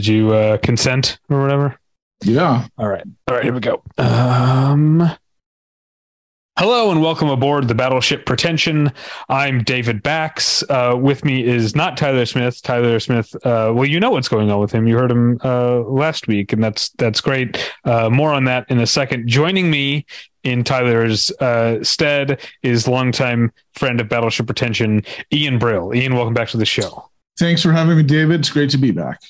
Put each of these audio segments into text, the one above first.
Did you uh, consent or whatever? Yeah. All right. All right. Here we go. Um, hello and welcome aboard the Battleship Pretension. I'm David Bax. Uh, with me is not Tyler Smith. Tyler Smith. Uh, well, you know what's going on with him. You heard him uh, last week, and that's that's great. Uh, more on that in a second. Joining me in Tyler's uh, stead is longtime friend of Battleship Pretension, Ian Brill. Ian, welcome back to the show. Thanks for having me, David. It's great to be back.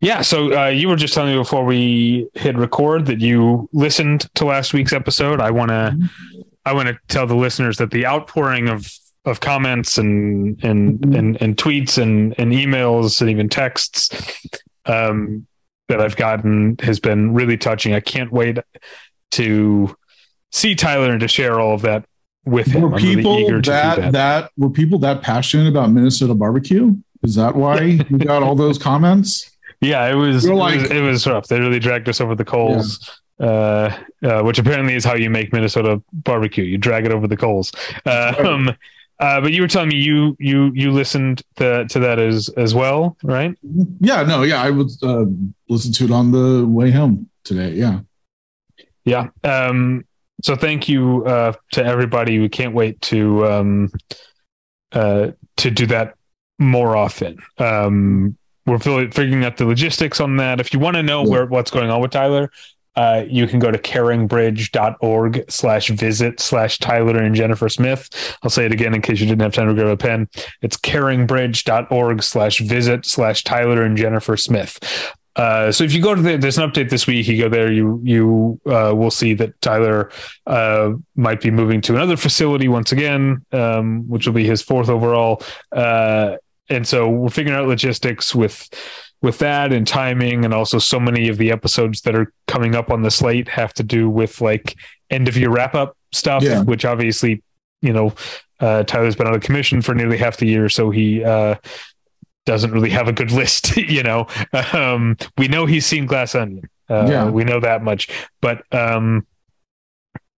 Yeah. So uh, you were just telling me before we hit record that you listened to last week's episode. I want to, I want to tell the listeners that the outpouring of of comments and and and, and tweets and and emails and even texts um, that I've gotten has been really touching. I can't wait to see Tyler and to share all of that with him. Were I'm really people to that, that. that were people that passionate about Minnesota barbecue? Is that why you got all those comments? Yeah, it was, You're it was it was rough. They really dragged us over the coals. Uh, uh, which apparently is how you make Minnesota barbecue. You drag it over the coals. Um, uh, but you were telling me you you you listened to, to that as as well, right? Yeah, no, yeah, I would uh, listen to it on the way home today. Yeah. Yeah. Um, so thank you uh, to everybody. We can't wait to um, uh, to do that more often. Um, we're figuring out the logistics on that. If you want to know Yeah. where what's going on with Tyler, uh, you can go to caringbridge.org slash visit slash Tyler and Jennifer Smith. I'll say it again in case you didn't have time to grab a pen. It's caringbridge.org slash visit slash Tyler and Jennifer Smith. Uh, so if you go to the, there's an update this week, you go there, you you uh, will see that Tyler uh, might be moving to another facility once again, um, which will be his fourth overall. And so we're figuring out logistics with with that and timing, and also so many of the episodes that are coming up on the slate have to do with like end of year wrap up stuff, Yeah. which obviously you know uh, Tyler's been out of commission for nearly half the year, so he uh, doesn't really have a good list. you know, um, we know he's seen Glass Onion. Uh, Yeah. we know that much, but um,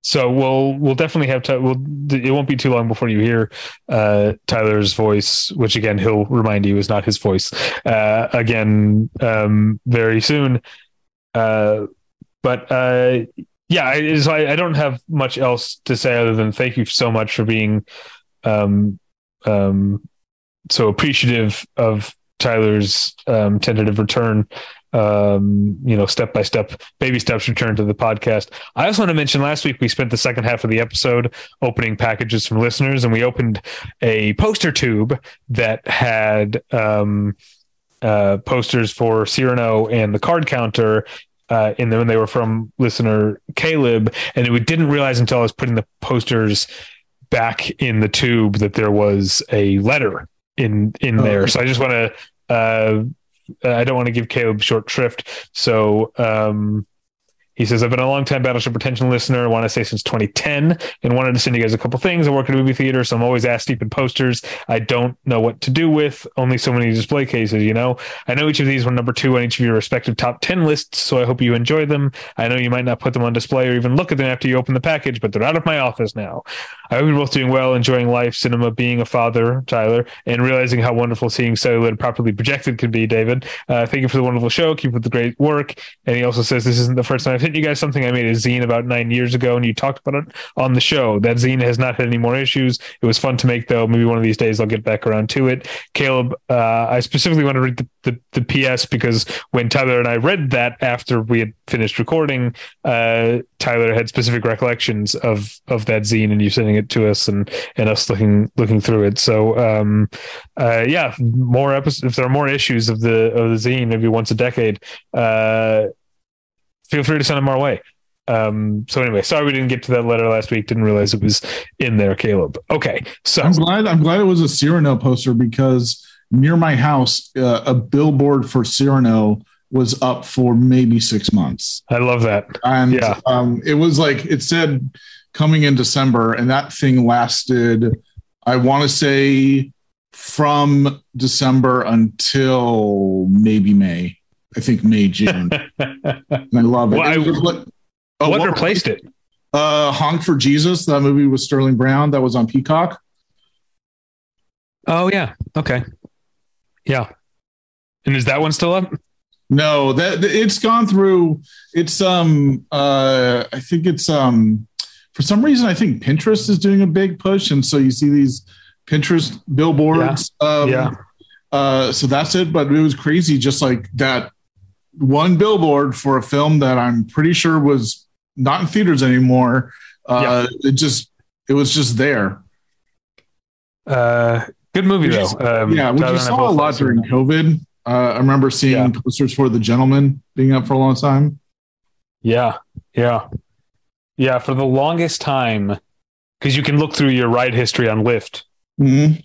so we'll we'll definitely have to. We'll, it won't be too long before you hear uh, Tyler's voice, which again he'll remind you is not his voice uh, again um, very soon. Uh, but uh, yeah, I, so I, I don't have much else to say other than thank you so much for being um, um, so appreciative of Tyler's um, tentative return. Um, you know, step by step, baby steps return to the podcast. I also want to mention last week we spent the second half of the episode opening packages from listeners, and we opened a poster tube that had um, uh, posters for Cyrano and the card counter. Uh, in them, and they were from listener Caleb, and we didn't realize until I was putting the posters back in the tube that there was a letter in in Oh, there. okay. So I just want to. Uh, I don't want to give Caleb short shrift. So um, he says, I've been a long time Battleship Pretension listener. I want to say since 2010 and wanted to send you guys a couple things. I work at a movie theater, so I'm always asked deep in posters. I don't know what to do with only so many display cases, you know? I know each of these were number two on each of your respective top 10 lists, so I hope you enjoy them. I know you might not put them on display or even look at them after you open the package, but they're out of my office now. I hope you're both doing well, enjoying life, cinema, being a father, Tyler, and realizing how wonderful seeing celluloid properly projected can be, David. Uh, thank you for the wonderful show. Keep up the great work. And he also says, This isn't the first time I've hit you guys something. I made a zine about nine years ago, and you talked about it on the show. That zine has not had any more issues. It was fun to make, though. Maybe one of these days I'll get back around to it. Caleb, uh, I specifically want to read the, the, the PS because when Tyler and I read that after we had finished recording, uh, Tyler had specific recollections of of that zine and you sending it to us and and us looking looking through it. So um, uh, yeah, more episodes. If there are more issues of the of the zine, maybe once a decade, uh, feel free to send them our way. Um, so anyway, sorry we didn't get to that letter last week. Didn't realize it was in there, Caleb. Okay, so I'm glad. I'm glad it was a Cyrano poster because near my house, uh, a billboard for Cyrano was up for maybe six months, I love that. and Yeah. um, it was like it said coming in December, and that thing lasted. I want to say from December until maybe May. I think May, June. and I love it. Well, I- like- oh, what replaced it? Uh, Honk for Jesus, that movie with Sterling Brown that was on Peacock. Oh yeah. Okay. Yeah. And is that one still up? No, that it's gone through. It's um, uh, I think it's um, for some reason I think Pinterest is doing a big push, and so you see these Pinterest billboards. Yeah. Um, Yeah. Uh, so that's it. But it was crazy, just like that one billboard for a film that I'm pretty sure was not in theaters anymore. Uh, It just it was just there. Uh, good movie Which though. Um, yeah, which you saw a lot during. COVID. Uh, I remember seeing Yeah. posters for The Gentlemen being up for a long time. Yeah, yeah, yeah. For the longest time, because you can look through your ride history on Lyft. Mm-hmm.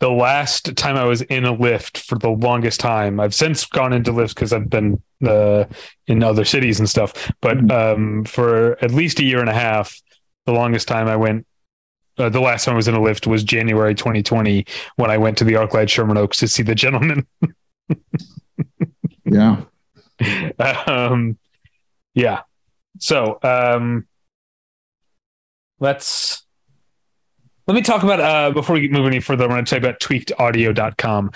The last time I was in a Lyft for the longest time, I've since gone into Lyfts because I've been uh, in other cities and stuff. But Mhm. um, for at least a year and a half, the longest time I went. Uh, the last time I was in a Lyft was January 2020 when I went to the ArcLight Sherman Oaks to see the gentlemen. Yeah. um, yeah. So um, let's let me talk about uh, before we move any further. I want to you about tweakedaudio.com.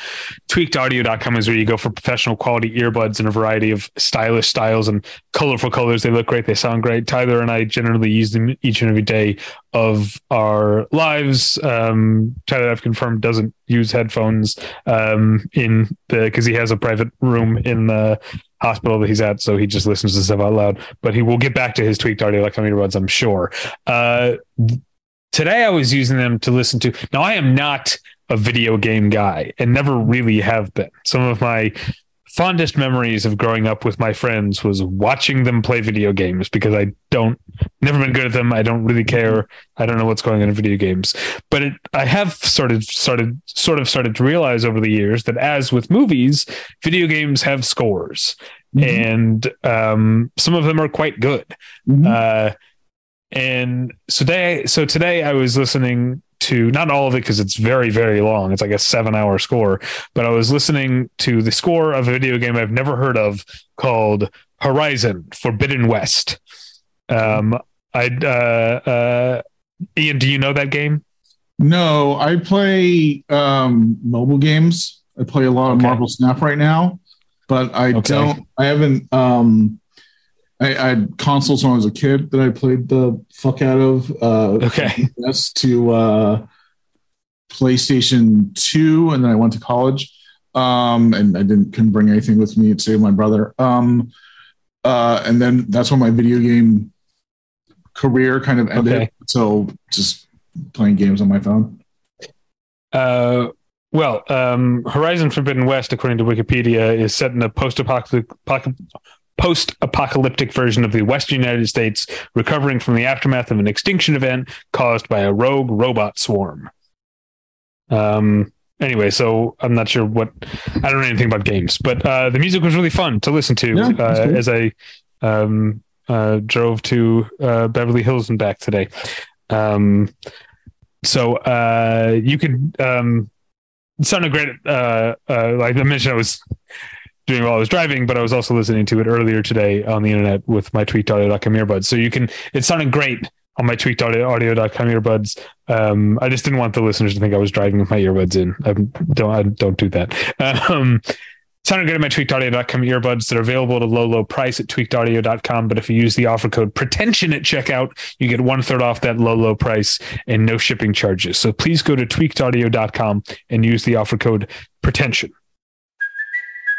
Tweakedaudio.com is where you go for professional quality earbuds in a variety of stylish styles and colorful colors. They look great. They sound great. Tyler and I generally use them each and every day of our lives. Um, Tyler, I've confirmed, doesn't use headphones um, in the because he has a private room in the hospital that he's at, so he just listens to stuff out loud. But he will get back to his tweaked audio like earbuds, I'm sure. Uh, today I was using them to listen to. Now I am not a video game guy and never really have been. Some of my fondest memories of growing up with my friends was watching them play video games because I don't never been good at them. I don't really care. I don't know what's going on in video games. But it, I have started started sort of started to realize over the years that as with movies, video games have scores. Mhm. And um, some of them are quite good. Mhm. Uh, and so today, so today I was listening to not all of it because it's very, very long. It's like a seven hour score, but I was listening to the score of a video game I've never heard of called Horizon Forbidden West. Um, I, uh, uh, Ian, do you know that game? No, I play um, mobile games. I play a lot of Okay. Marvel Snap right now, but I Okay. don't. I haven't. Um, I, I had consoles when I was a kid that I played the fuck out of. Uh, Okay. Yes, to uh, PlayStation Two, and then I went to college. Um, and I didn't couldn't bring anything with me to save my brother. Um, uh, and then that's when my video game career kind of ended. Okay. So just playing games on my phone. Uh, well, um, Horizon Forbidden West, according to Wikipedia, is set in a post-apocalyptic post-apocalyptic version of the Western United States, recovering from the aftermath of an extinction event caused by a rogue robot swarm. Um. Anyway, so I'm not sure what I don't know anything about games, but uh, the music was really fun to listen to Yeah, uh, as I um, uh, drove to uh, Beverly Hills and back today. Um, so uh, you could um, sounded great. Uh, uh, like I mentioned, I was doing while I was driving, but I was also listening to it earlier today on the internet with my tweakedaudio.com earbuds. So you can, it sounded great on my tweakedaudio.com earbuds. Um, I just didn't want the listeners to think I was driving with my earbuds in. I don't, I don't do that. Um, sounded good at my tweakedaudio.com earbuds that are available at a low, low price at tweakedaudio.com. But if you use the offer code pretension at checkout, you get one third off that low, low price and no shipping charges. So please go to tweakedaudio.com and use the offer code pretension.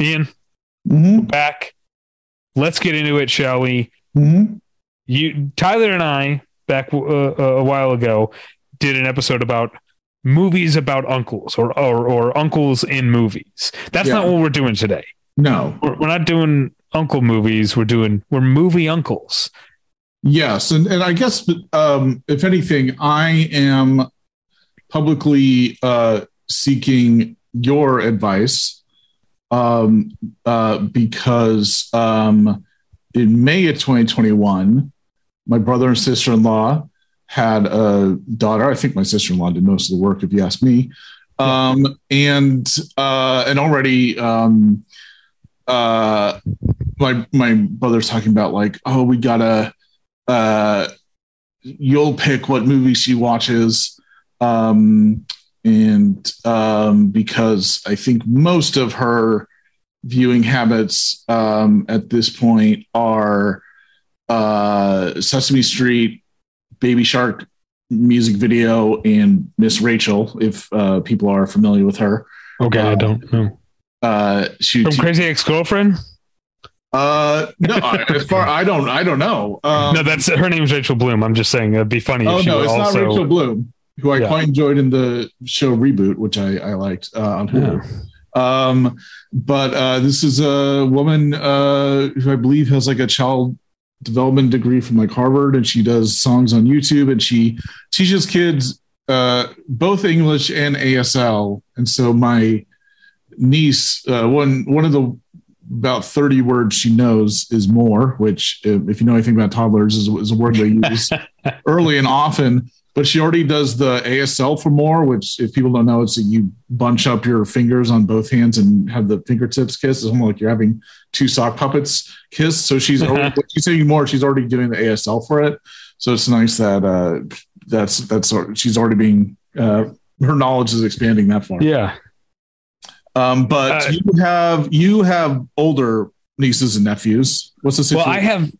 Ian, Mm-hmm. back. Let's get into it, shall we? Mm-hmm. You, Tyler, and I, back uh, a while ago, did an episode about movies about uncles or or, or uncles in movies. That's Yeah. not what we're doing today. No. We're, we're not doing uncle movies. We're doing we're movie uncles. Yes, and and I guess um, if anything, I am publicly uh, seeking your advice um, uh, because um, in May of 2021, my brother and sister in law had a daughter. I think my sister in law did most of the work, if you ask me. Um, and uh, and already, um, uh, my my brother's talking about like, oh, we gotta. Uh, you'll pick what movie she watches. Um, and um, because I think most of her viewing habits um, at this point are uh, Sesame Street, Baby Shark music video, and Miss Rachel. If uh, people are familiar with her, Okay, I don't know. uh, she From Crazy Ex Girlfriend? uh, no, as far I don't, I don't know. Um, no, that's her name's Rachel Bloom. I'm just saying it'd be funny oh if she no, it's also. not Rachel Bloom, who I Yeah. quite enjoyed in the show Reboot, which I, I liked uh, on Hulu. Um, but uh, this is a woman uh, who I believe has like a child development degree from like Harvard, and she does songs on YouTube, and she teaches kids uh, both English and ASL. And so my niece, uh, one one of the about 30 words she knows is more, which if you know anything about toddlers is, is a word they use early and often. But she already does the ASL for more, which if people don't know, it's that you bunch up your fingers on both hands and have the fingertips kiss. It's almost like you're having two sock puppets kiss. So she's already, she's saying more, she's already doing the ASL for it. So it's nice that uh, that's that's she's already being uh, her knowledge is expanding that far. Yeah. Um, but Uh, you have you have older nieces and nephews. What's the situation? Well. I have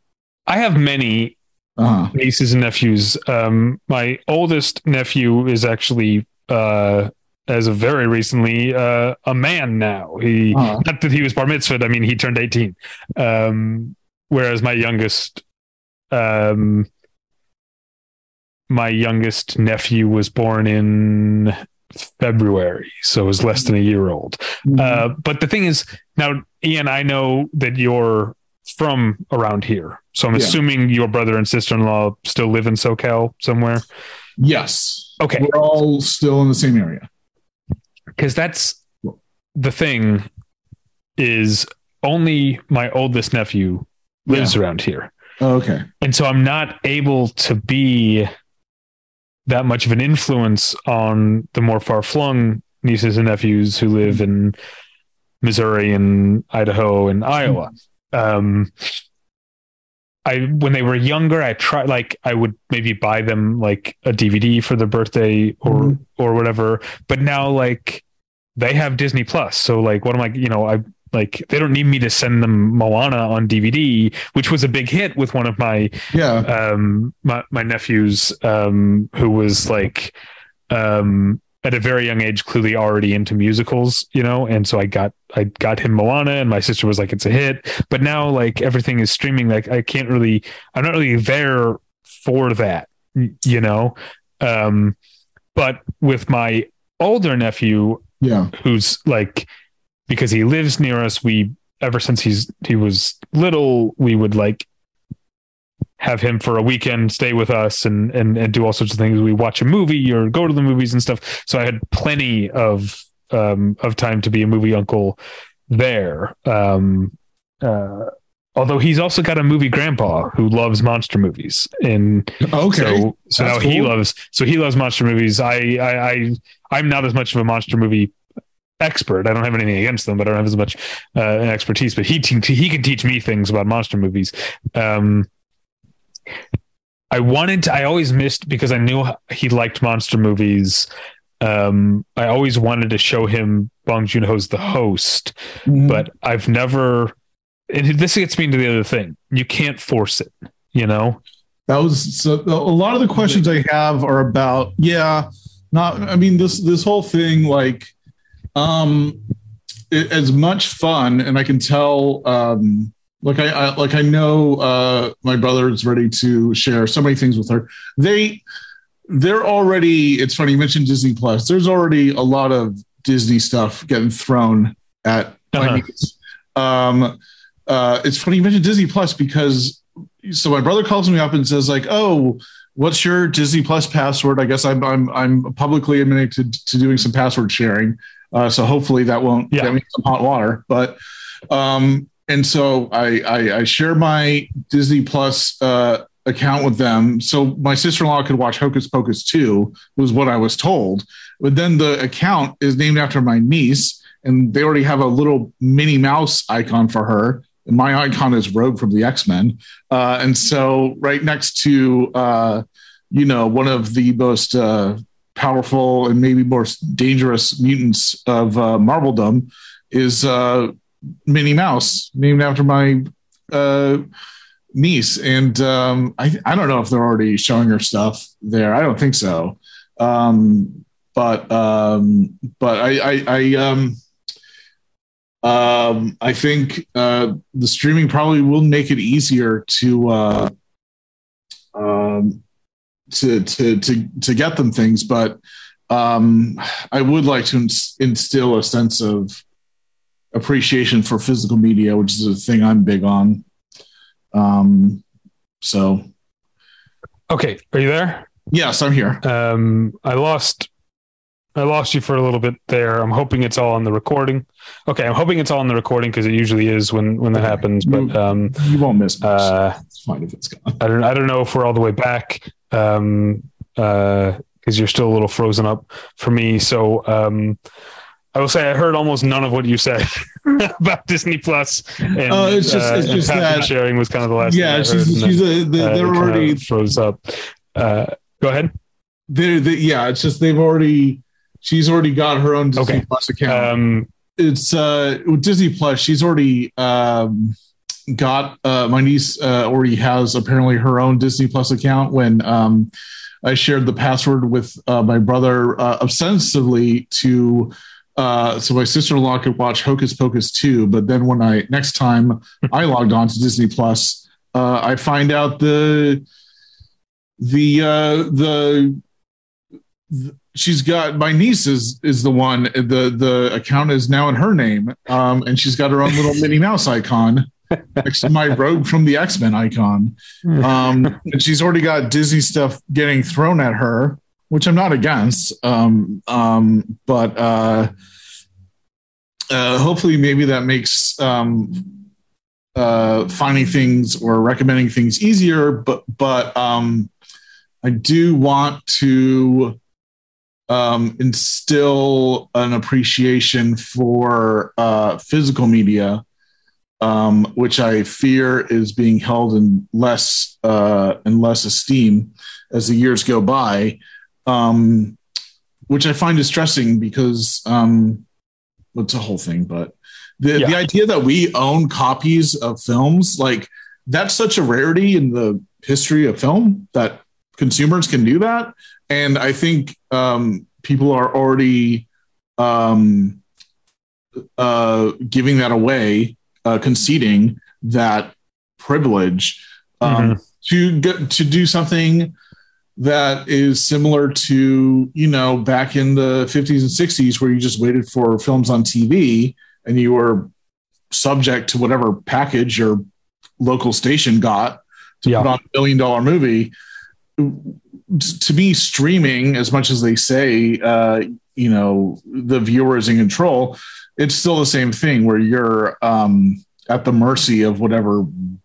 I have many uh-huh. nieces and nephews. Um, my oldest nephew is actually, uh, as of very recently, uh, a man now. He Uh-huh. not that he was bar mitzvahed. I mean, he turned eighteen. Um, whereas my youngest, um, my youngest nephew was born in February, so was less than a year old. Uh, but the thing is, now, Ian, I know that you're from around here. So I'm Yeah. assuming your brother and sister in law still live in SoCal somewhere. yes. Okay. We're all still in the same area. Because that's the thing is only my oldest nephew lives around here. Oh, okay. And so I'm not able to be that much of an influence on the more far flung nieces and nephews who live in Missouri and Idaho and Iowa. Um, I when they were younger, I tried like I would maybe buy them like a DVD for their birthday or Mhm. or whatever. But now like they have Disney Plus, so like what am I? You know, I like they don't need me to send them Moana on DVD, which was a big hit with one of my Yeah. um my, my nephews um who was like um at a very young age clearly already into musicals you know? And so i got i got him moana and my sister was like it's a hit. But now like everything is streaming. Like i can't really i'm not really there for that you know? Um but with my older nephew Yeah. who's like because he lives near us we ever since he's he was little we would like have him for a weekend stay with us and and and do all sorts of things we watch a movie or go to the movies and stuff so i had plenty of um of time to be a movie uncle there um uh although he's also got a movie grandpa who loves monster movies and Okay. so, so now That's he loves so he loves monster movies. I, I I I'm not as much of a monster movie expert. I don't have anything against them, but I don't have as much uh, expertise. But he te- he can teach me things about monster movies. Um, I wanted to. I always missed because I knew he liked monster movies. Um, I always wanted to show him Bong Joon Ho's The Host, Mhm. but I've never. And this gets me into the other thing. You can't force it. You know. that was so a lot of the questions I have are about yeah, not I mean this this whole thing like um it, as much fun and I can tell um like I, I like I know uh my brother is ready to share so many things with her. They they're already it's funny you mentioned Disney Plus. There's already a lot of Disney stuff getting thrown at my Uh-huh. niece. Um uh it's funny you mentioned Disney Plus because so my brother calls me up and says like, "Oh, what's your Disney Plus password?" I guess I'm I'm I'm publicly admitted to, to doing some password sharing. Uh, so hopefully that won't Yeah. get me some hot water. But um, and so I, I I share my Disney Plus uh, account with them, so my sister in law could watch Hocus Pocus two was what I was told. But then the account is named after my niece, and they already have a little Minnie Mouse icon for her. And my icon is Rogue from the X Men, uh, and so right next to uh, you know one of the most uh, powerful and maybe more dangerous mutants of uh, Marveldom is uh, Minnie Mouse, named after my uh, niece. And um, I, I don't know if they're already showing her stuff there. I don't think so. Um, but um, but I I, I um, um, I think uh, the streaming probably will make it easier to uh, um, to to to to get them things, but um, I would like to ins- instill a sense of appreciation for physical media, which is a thing I'm big on. Um, so Okay, are you there? yes, I'm here. Um, I lost, I lost you for a little bit there. I'm hoping it's all on the recording. Okay, I'm hoping it's all on the recording because it usually is when when that Okay. happens. But um, You won't miss much. uh, it's fine if it's gone. I don't I don't know if we're all the way back um uh because you're still a little frozen up for me so um I will say I heard almost none of what you said about Disney Plus and Oh, it's just- it's and just that- sharing was kind of the last Yeah, she's, she's then, a, they, uh, they're already froze up uh go ahead they're, they, yeah. It's just they've already she's already got her own Disney Okay. Plus account. um it's uh with Disney Plus. She's already um got uh my niece uh, already has apparently her own Disney Plus account. When um I shared the password with uh, my brother uh, obsessively to. Uh, so my sister-in-law could watch Hocus Pocus 2, but then when I next time I logged on to Disney Plus, uh, I find out the the uh, the she's got my niece is is the one the the account is now in her name um and she's got her own little minnie mouse icon next to my rogue from the x-men icon. Um and she's already got disney stuff getting thrown at her which i'm not against um um but uh uh hopefully maybe that makes um uh finding things or recommending things easier but but um i do want to um, instill an appreciation for uh, physical media, um, which I fear is being held in less uh, in less esteem as the years go by, um, which I find distressing because um, it's a whole thing. But the Yeah. the idea that we own copies of films like that's such a rarity in the history of film that consumers can do that and I think um, people are already um, uh, giving that away, uh, conceding that privilege um, to get to do something that is similar to you know back in the 50s and 60s where you just waited for films on TV and you were subject to whatever package your local station got to Yeah. put on a billion dollar movie to me streaming as much as they say uh you know the viewer is in control it's still the same thing where you're um at the mercy of whatever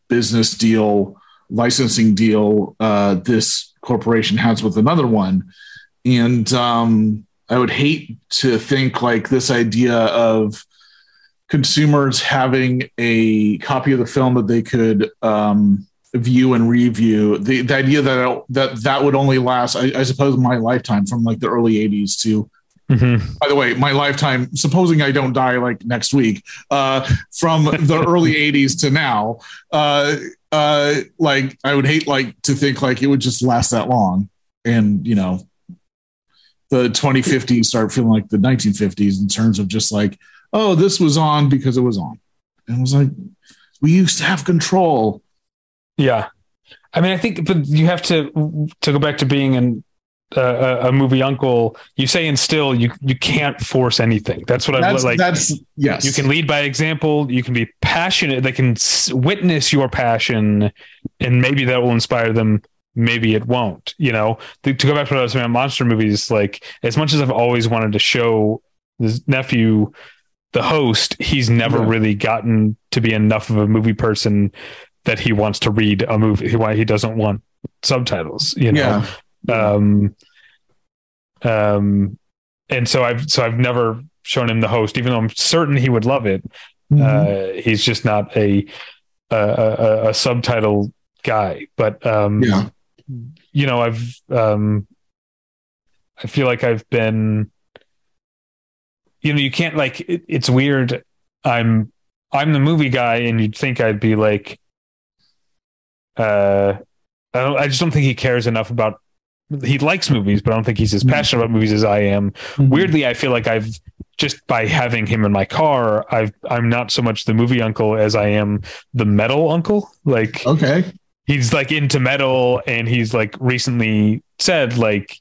business deal licensing deal uh this corporation has with another one and um i would hate to think like this idea of consumers having a copy of the film that they could um view and review the, the idea that that that would only last I, I suppose my lifetime from like the early 80s to Mhm. by the way my lifetime supposing i don't die like next week uh from the early 80s to now uh uh like i would hate like to think like it would just last that long. And you know the 2050s start feeling like the 1950s in terms of just like oh this was on because it was on. And it was like we used to have control. Yeah, I mean, I think, but you have to to go back to being an uh, a movie uncle. You say instill, you you can't force anything. That's what I that's, like. that's yes you can lead by example. You can be passionate. They can witness your passion, and maybe that will inspire them. Maybe it won't. You know, to, to go back to what I was saying monster movies, like as much as I've always wanted to show his nephew, the host, he's never Yeah. really gotten to be enough of a movie person that he wants to read a movie. Why he doesn't want subtitles. You know. Yeah. Um. Um. And so I've so I've never shown him the host, even though I'm certain he would love it. Mhm. Uh, he's just not a a, a, a subtitle guy. But um, yeah. you know, I've um, I feel like I've been, you know, you can't like it, it's weird. I'm I'm the movie guy, and you'd think I'd be like, uh, I don't. I just don't think he cares enough about. He likes movies, but I don't think he's as passionate about movies as I am. Mhm. Weirdly, I feel like I've just by having him in my car, I've I'm not so much the movie uncle as I am the metal uncle. Like Okay. he's like into metal and he's like recently said like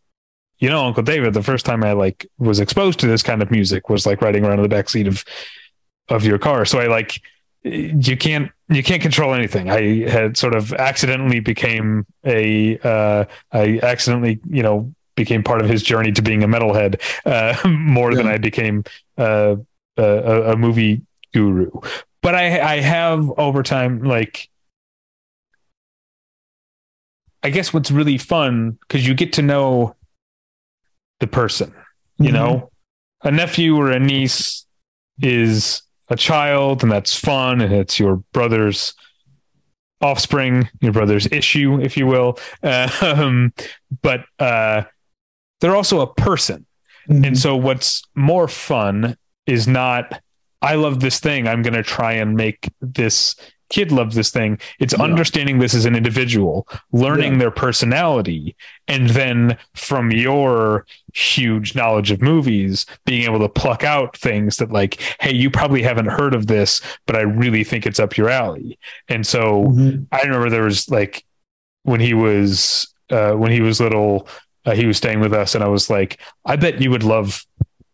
you know uncle david the first time i like was exposed to this kind of music was like riding around in the backseat of of your car so i like you can't you can't control anything. I had sort of accidentally became a uh i accidentally you know became part of his journey to being a metalhead uh more than i became uh a, a, movie guru. But i i have over time like I guess what's really fun because you get to know the person, you Mhm. know, a nephew or a niece is a child, and that's fun, and it's your brother's offspring, your brother's issue, if you will. Um, but uh, they're also a person. Mhm. And so what's more fun is not I love this thing. I'm going to try and make this kid love this thing. It's Yeah. understanding this as an individual, learning Yeah. their personality, and then from your huge knowledge of movies, being able to pluck out things that like, hey, you probably haven't heard of this, but I really think it's up your alley. And so Mhm. I remember there was like when he was uh, when he was little, uh, he was staying with us, and I was like, I bet you would love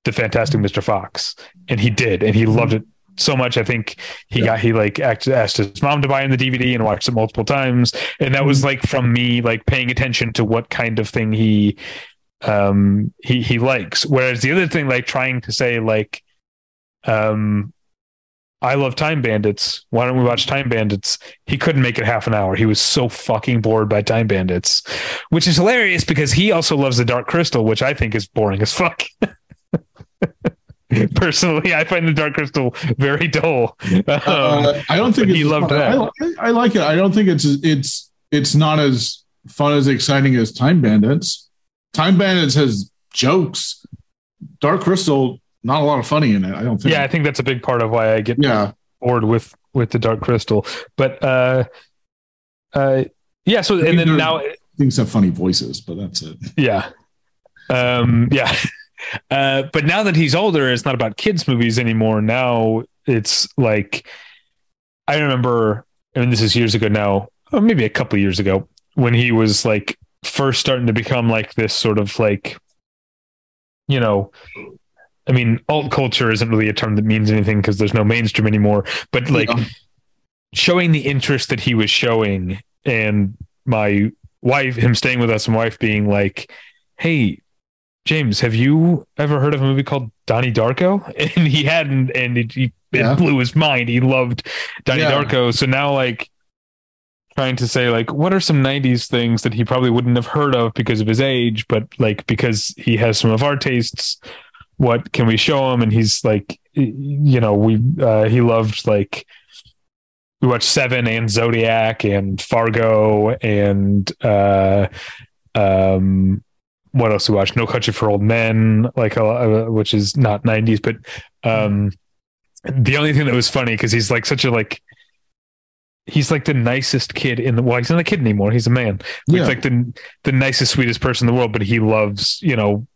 the Fantastic Mr. Fox, and he did, and he loved it so much. I think he Yeah. got he like asked his mom to buy him the DVD and watched it multiple times, and that was like from me like paying attention to what kind of thing he um he he likes. Whereas the other thing, like trying to say like um I love Time Bandits. Why don't we watch Time Bandits? He couldn't make it half an hour. He was so fucking bored by Time Bandits, which is hilarious because he also loves the Dark Crystal, which I think is boring as fuck. Personally, I find the Dark Crystal very dull. Um, Uh, I don't think he loved fun. that. I, li- I like it. I don't think it's it's it's not as fun as exciting as Time Bandits. Time Bandits has jokes. Dark Crystal, not a lot of funny in it. I don't think. yeah, I think that's a big part of why I get yeah. bored with with the Dark Crystal. But uh, uh, yeah. So and then now Things have funny voices, but that's it. Yeah. Um, yeah. Uh, but now that he's older, it's not about kids' movies anymore. Now it's like, I remember, I mean, this is years ago now, or maybe a couple years ago, when he was like first starting to become like this sort of like, you know, I mean, alt culture isn't really a term that means anything because there's no mainstream anymore, but like, Yeah. showing the interest that he was showing and my wife him staying with us and wife being like hey james have you ever heard of a movie called donnie darko and he hadn't and it, he, it Yeah. blew his mind he loved donnie Yeah. darko so now like trying to say like what are some 90s things that he probably wouldn't have heard of because of his age but like because he has some of our tastes what can we show him and he's like you know we uh he loved like we watched Seven and Zodiac and Fargo and uh um what else we watched? No Country for Old Men, like uh, which is not '90s, but um the only thing that was funny because he's like such a like he's like the nicest kid in the well he's not a kid anymore he's a man Yeah. he's like the the nicest sweetest person in the world but he loves you know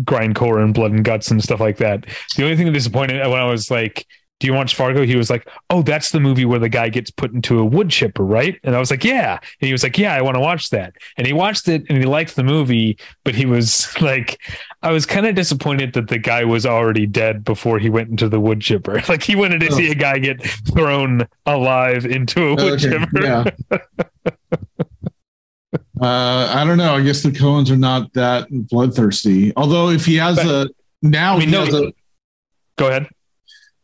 grindcore and blood and guts and stuff like that the only thing that disappointed when I was like do you watch Fargo? He was like, Oh, that's the movie where the guy gets put into a wood chipper, right? And I was like, Yeah. And he was like, Yeah, I want to watch that. And he watched it and he liked the movie, but he was like, I was kind of disappointed that the guy was already dead before he went into the wood chipper. Like he wanted to Oh. see a guy get thrown alive into a wood Okay, chipper. yeah. Uh, I don't know. I guess the Coens are not that bloodthirsty. Although if he has But- a now I mean, he no, a Go ahead.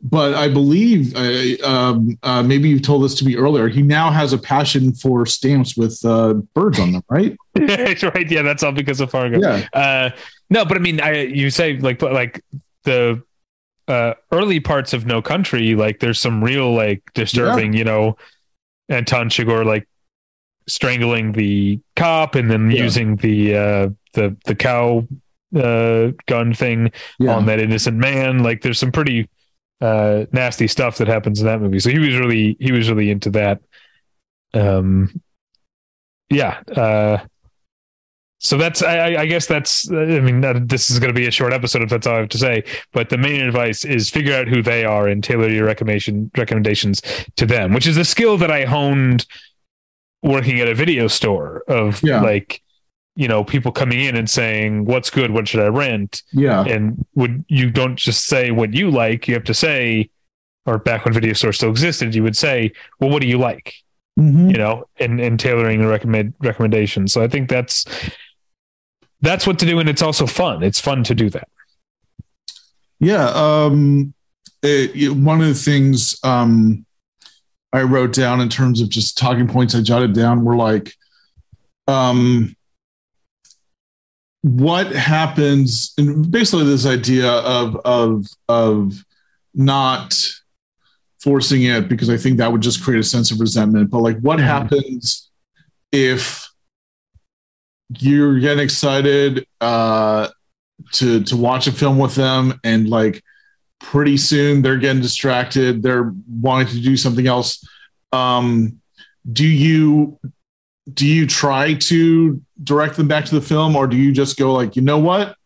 But I believe, uh, um, uh, maybe you've told this to me earlier. He now has a passion for stamps with uh, birds on them, right? right. Yeah, that's all because of Fargo. Yeah. Uh, no, but I mean, I you say like, but like the uh, early parts of No Country, like there's some real like disturbing, you know, Anton Chigurh like strangling the cop and then Yeah. using the uh, the the cow uh, gun thing Yeah. on that innocent man. Like there's some pretty uh, nasty stuff that happens in that movie. So he was really he was really into that. Um, yeah. Uh, so that's I, I- guess that's I mean that, this is going to be a short episode if that's all I have to say. But the main advice is figure out who they are and tailor your recommendation recommendations to them, which is a skill that I honed working at a video store of Yeah. like you know people coming in and saying what's good what should i rent Yeah. and would you don't just say what you like you have to say or back when video stores still existed you would say well what do you like Mhm. you know and and tailoring the recommend recommendations so i think that's that's what to do and it's also fun it's fun to do that Yeah. Um, it, it- one of the things um, I wrote down in terms of just talking points I jotted down were like, um, what happens, and basically this idea of of of not forcing it because I think that would just create a sense of resentment. But like, what Mhm. happens if you're getting excited? Uh, to to watch a film with them and like pretty soon they're getting distracted they're wanting to do something else um do you do you try to direct them back to the film or do you just go like you know what?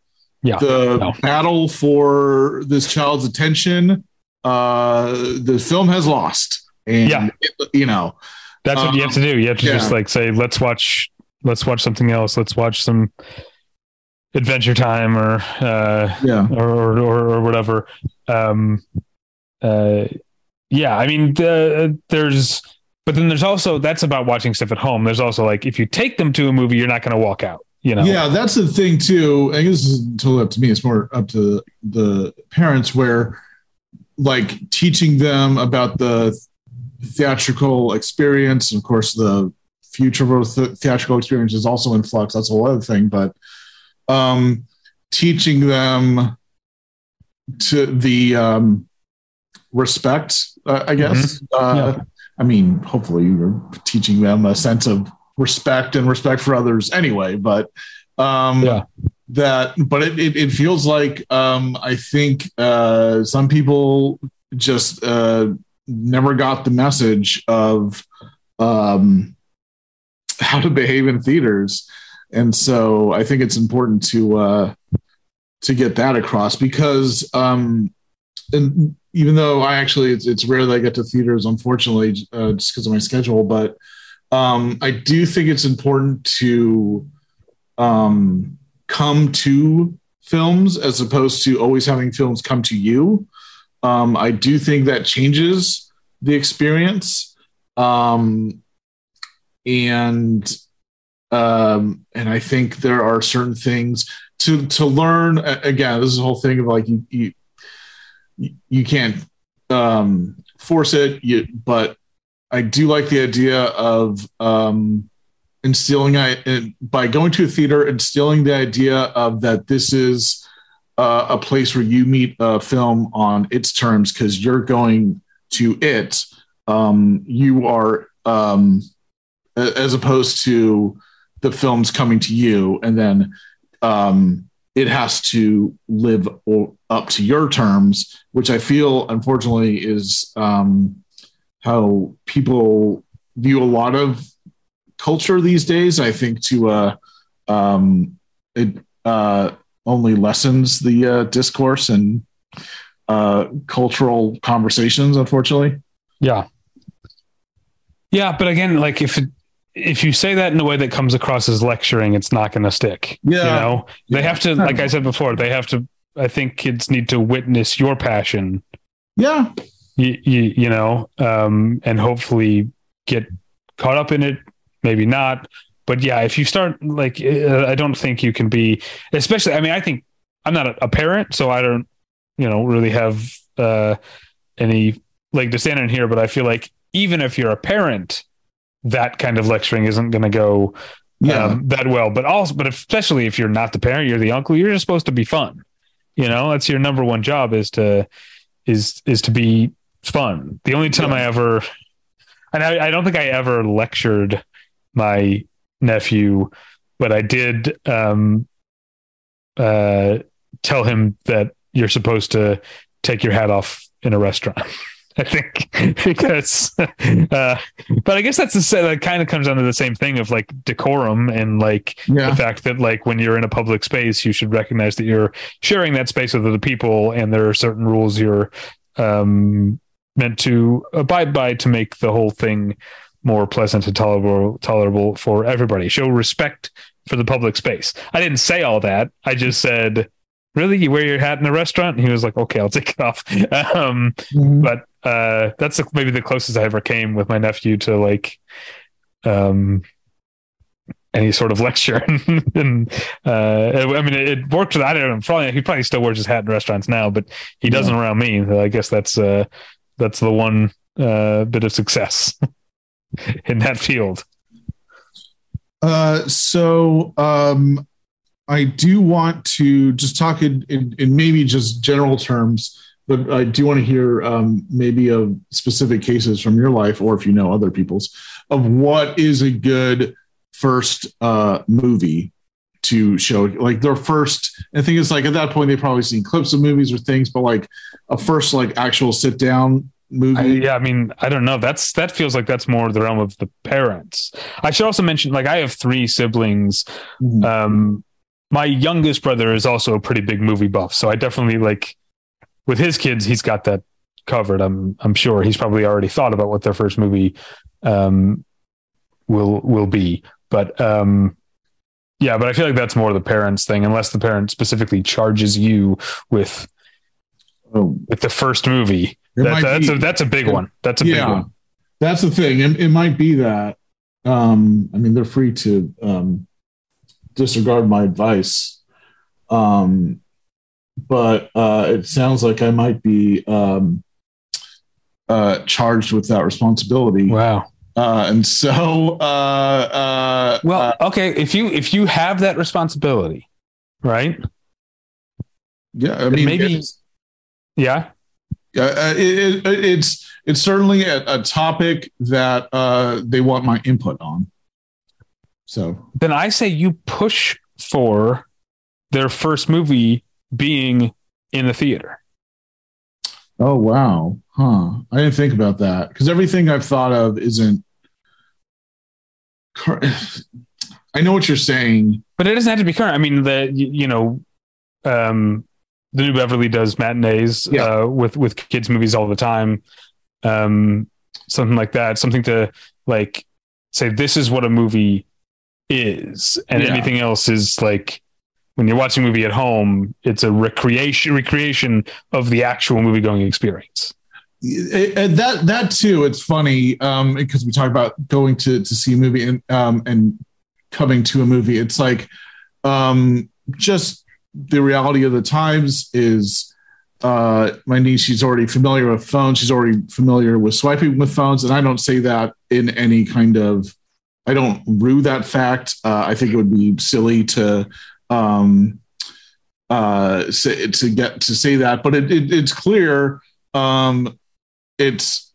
Yeah, the no. battle for this child's attention uh the film has lost. And Yeah. you know that's what you have to do. You have to just like say let's watch let's watch something else. Let's watch some adventure time or uh yeah. or or, or whatever. Um, uh, yeah, I mean, the, there's, but then there's also that's about watching stuff at home. There's also like if you take them to a movie, you're not going to walk out. You know, Yeah, that's the thing too. I guess this is totally up to me. It's more up to the parents where like teaching them about the theatrical experience. And of course, the future of the theatrical experience is also in flux. That's a whole other thing. But um, teaching them to the um, respect, uh, I guess. Uh, I mean, hopefully you're teaching them a sense of respect and respect for others anyway. But um, Yeah. that, but it, it, it feels like um, I think uh, some people just uh, never got the message of um, how to behave in theaters, and so I think it's important to uh, to get that across because um, and even though I actually it's, it's rare that I get to theaters, unfortunately, uh, just because of my schedule, but um, I do think it's important to um, come to films as opposed to always having films come to you. Um, I do think that changes the experience. Um, and um, and I think there are certain things to to learn. Again, this is a whole thing of like you you you can't um, force it, you, but I do like the idea of um, instilling I by going to a theater, instilling the idea of that this is uh, a place where you meet a film on its terms because you're going to it. Um, you are um, as opposed to the film's coming to you, and then um, it has to live o- up to your terms, which I feel, unfortunately, is um, how people view a lot of culture these days. I think to uh, um, it uh, only lessens the uh, discourse and uh, cultural conversations. Unfortunately, yeah, yeah. But again, like if it, if you say that in a way that comes across as lecturing, it's not going to stick. Yeah. you know, they Yeah. have to, like I said before, they have to. I think kids need to witness your passion yeah, you, you, you know, um, and hopefully get caught up in it. Maybe not, but yeah, if you start like, uh, I don't think you can be, especially. I mean, I think I'm not a, a parent, so I don't. you know, really have uh, any leg to stand in here. But I feel like even if you're a parent, that kind of lecturing isn't going to go Yeah. um, that well. But also, but especially if you're not the parent, you're the uncle. You're just supposed to be fun. You know, that's your number one job is to is is to be fun. The only time Yeah. I ever, and I, I don't think I ever lectured my nephew, but I did um, uh, tell him that you're supposed to take your hat off in a restaurant. I think because, uh, but I guess that's the that kind of comes down to the same thing of like decorum and like Yeah. the fact that like when you're in a public space, you should recognize that you're sharing that space with other people, and there are certain rules you're um, meant to abide by to make the whole thing more pleasant and tolerable tolerable for everybody. Show respect for the public space. I didn't say all that. I just said, "Really, you wear your hat in a restaurant?" And he was like, "Okay, I'll take it off." Um, Mhm. but uh, that's maybe the closest I ever came with my nephew to like um, any sort of lecture. and uh, I mean, it, it worked with I don't know. Probably he probably still wears his hat in restaurants now, but he doesn't around me. So I guess that's uh, that's the one uh, bit of success in that field. Uh, so um, I do want to just talk in, in, in maybe just general terms, but I do want to hear um, maybe of specific cases from your life, or if you know other people's, of what is a good first uh, movie to show. Like their first, I think it's like at that point they've probably seen clips of movies or things, but like a first like actual sit down movie. I, yeah, I mean, I don't know. That's that feels like that's more the realm of the parents. I should also mention, like, I have three siblings. Mhm. Um, my youngest brother is also a pretty big movie buff, so I definitely like with his kids, he's got that covered. I'm I'm sure he's probably already thought about what their first movie um, will will be. But um, yeah, but I feel like that's more the parents thing, unless the parent specifically charges you with Oh, with the first movie. it That's, be- a that's a big one. That's a big yeah, one. that's the thing. It, it might be that. Um, I mean, they're free to um, disregard my advice, um, but uh, it sounds like I might be um, uh, charged with that responsibility. Wow. Uh, and so, uh, uh, Well, okay, if you if you have that responsibility, right? yeah, I mean, maybe- it's- Yeah. uh, it, it, it's it's certainly a, a topic that uh, they want my input on. So Then I say you push for their first movie being in the theater. Oh wow, huh? I didn't think about that because everything I've thought of isn't. I know what you're saying. But it doesn't have to be current. I mean, the you, you know, um, the new Beverly does matinees Yeah. uh, with with kids movies all the time. Um, something like that. Something to like say this is what a movie is, and Yeah. anything else is like when you're watching a movie at home, it's a recreation recreation of the actual movie going experience. That that too. It's funny um, because we talk about going to to see a movie and um, and coming to a movie. It's like um, just the reality of the times is. Uh, my niece, she's already familiar with phones. She's already familiar with swiping with phones, and I don't say that in any kind of. I don't rue that fact. Uh, I think it would be silly to um, uh, say, to get to say that, but it, it, it's clear um, it's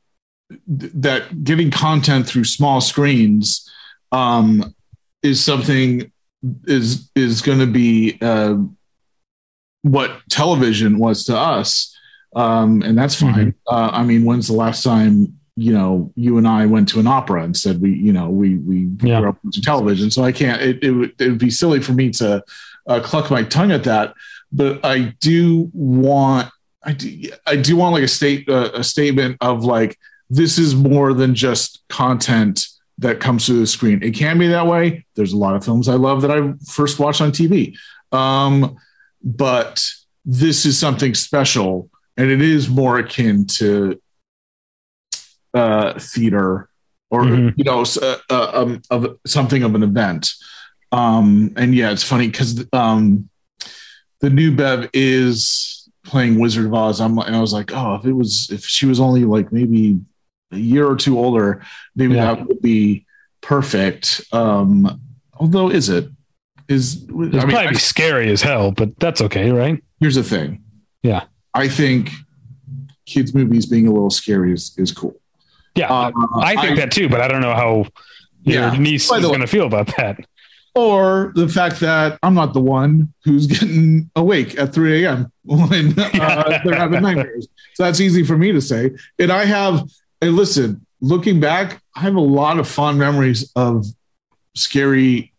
th- that getting content through small screens um, is something is is going to be uh, what television was to us, um, and that's fine. Uh, I mean, when's the last time you know you and I went to an opera and said we you know we we Yeah. grew up watching television? So I can't. It it would, it would be silly for me to uh, cluck my tongue at that, but I do want I do, I do want like a state uh, a statement of like this is more than just content that comes through the screen. It can be that way. There's a lot of films I love that I first watched on TV, um, but this is something special, and it is more akin to uh, theater or Mhm. you know uh, uh, um, of something of an event. Um, and yeah, it's funny because um, the new Bev is playing Wizard of Oz, I'm and I was like, oh, if it was if she was only like maybe a year or two older, maybe Yeah. that would be perfect. Um, although, is it? Is It's I mean, probably I- scary as hell, but that's okay, right? here's the thing. Yeah. I think kids movies being a little scary is, is cool. Yeah, Uh, I think that too, but I don't know how your Yeah. niece By is going to feel about that. or the fact that I'm not the one who's getting awake at 3 a.m. when uh, they're having nightmares. So that's easy for me to say. And I have, and listen, looking back, I have a lot of fond memories of scary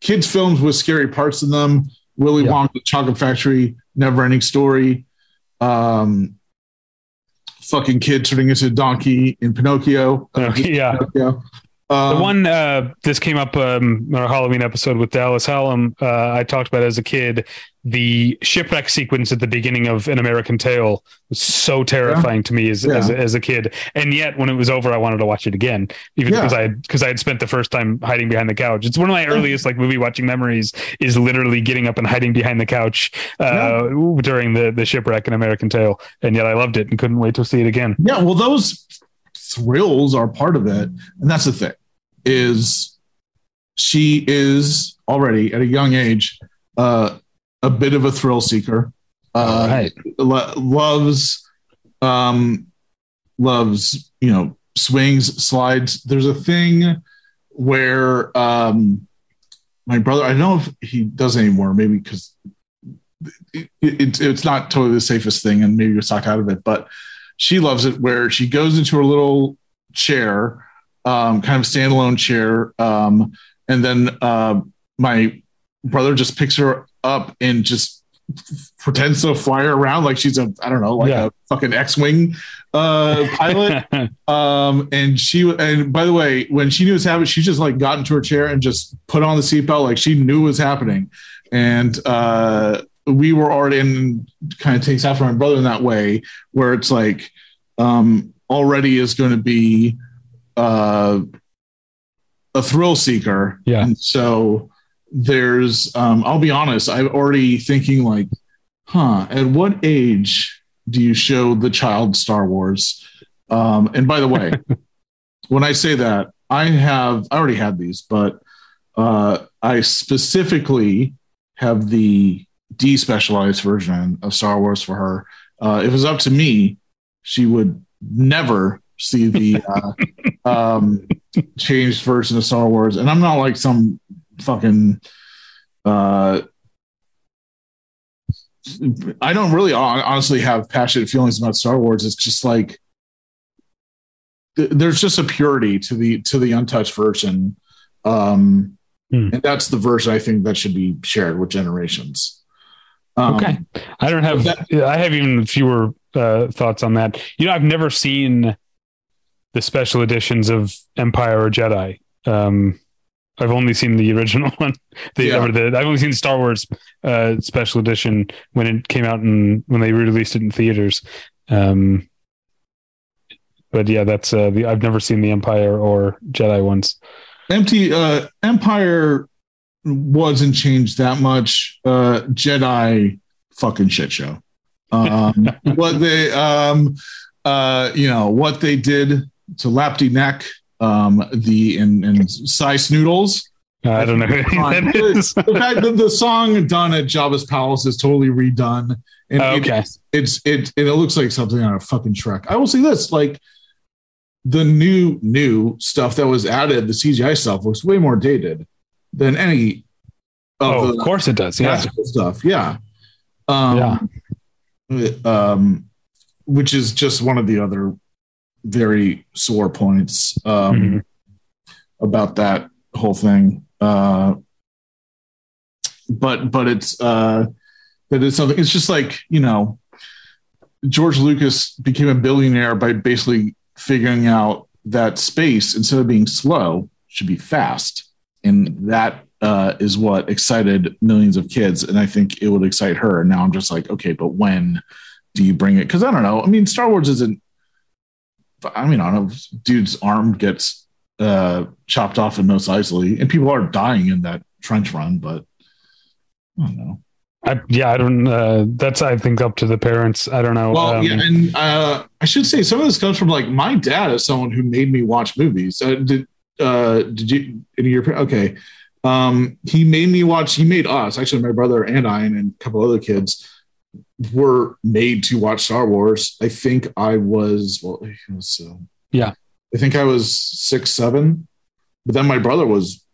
kids' films with scary parts in them. Willy Yeah. Wonka, Chocolate Factory, Never Ending Story, um, fucking kid turning into a donkey in Pinocchio. Uh, yeah. Pinocchio. The Um, one uh, this came up um, in our Halloween episode with Dallas Hallam. Uh, I talked about as a kid the shipwreck sequence at the beginning of An American Tail was so terrifying to me as, Yeah. as, as a kid, and yet when it was over, I wanted to watch it again, even Yeah. because I because I had spent the first time hiding behind the couch. It's one of my earliest like movie watching memories is literally getting up and hiding behind the couch uh, during the the shipwreck in American Tail, and yet I loved it and couldn't wait to see it again. Yeah, well, those thrills are part of it, and that's the thing. Is she is already at a young age uh, a bit of a thrill seeker. Uh, right. lo- loves, um, loves you know swings, slides. There's a thing where um, my brother. I don't know if he does anymore. Maybe because it, it, it's not totally the safest thing, and maybe was talked out of it, but she loves it where she goes into her little chair, um, kind of standalone chair, um, and then uh, my brother just picks her up and just pretends to fly her around like she's a I don't know like Yeah. a fucking X-wing uh, pilot. um, and she and by the way, when she knew it was happening, she just like got into her chair and just put on the seatbelt like she knew it was happening. And uh, we were already in kind of takes after my brother in that way where it's like um, already is going to be uh, a thrill seeker. Yeah. And so there's, um, I'll be honest, I'm already thinking like, huh, at what age do you show the child Star Wars? Um, and by the way, when I say that, I have, I already had these, but uh, I specifically have the despecialized version of Star Wars for her. Uh, if it was up to me, she would never see the uh, um, changed version of Star Wars. And I'm not like some fucking. Uh, I don't really honestly have passionate feelings about Star Wars. It's just like there's just a purity to the to the untouched version, um, Hmm. and that's the version I think that should be shared with generations. Um, Okay. I don't have. I have even fewer uh, thoughts on that. You know, I've never seen the special editions of Empire or Jedi. Um, I've only seen the original one. The, Yeah. the I've only seen Star Wars uh, special edition when it came out and when they re-released it in theaters. Um, but yeah, that's uh, the I've never seen the Empire or Jedi ones. empty uh empire wasn't changed that much uh jedi fucking shit show um what they um uh you know what they did to Lapti Nek um the and and Sy Snootles Uh, I don't know who that is. the fact that the song done at Jabba's palace is totally redone and Oh, okay. it's, it's it and it looks like something on a fucking Shrek. I will say this, like the new new stuff that was added, the CGI stuff looks way more dated than any of Oh, the of course it does. Yeah. stuff. Yeah. Um, Yeah. um which is just one of the other very sore points um Mhm. about that whole thing. Uh, but but it's uh, that is something. It's just like you know, George Lucas became a billionaire by basically figuring out that space instead of being slow should be fast, and that uh, is what excited millions of kids. And I think it would excite her. And now I'm just like, okay, but when do you bring it? Because I don't know. I mean, Star Wars isn't. I mean, I don't know. Dude's arm gets uh, chopped off in Mos Eisley, and people are dying in that trench run. But I don't know. I, yeah, I don't. Uh, that's I think up to the parents. I don't know. Well, Um, yeah, and uh, I should say some of this comes from like my dad is someone who made me watch movies. Uh, did uh, did you? Of your okay? Um, he made me watch. He made us actually, my brother and I, and, and a couple other kids were made to watch Star Wars. I think I was well. was, uh, Yeah. I think I was six, seven, but then my brother was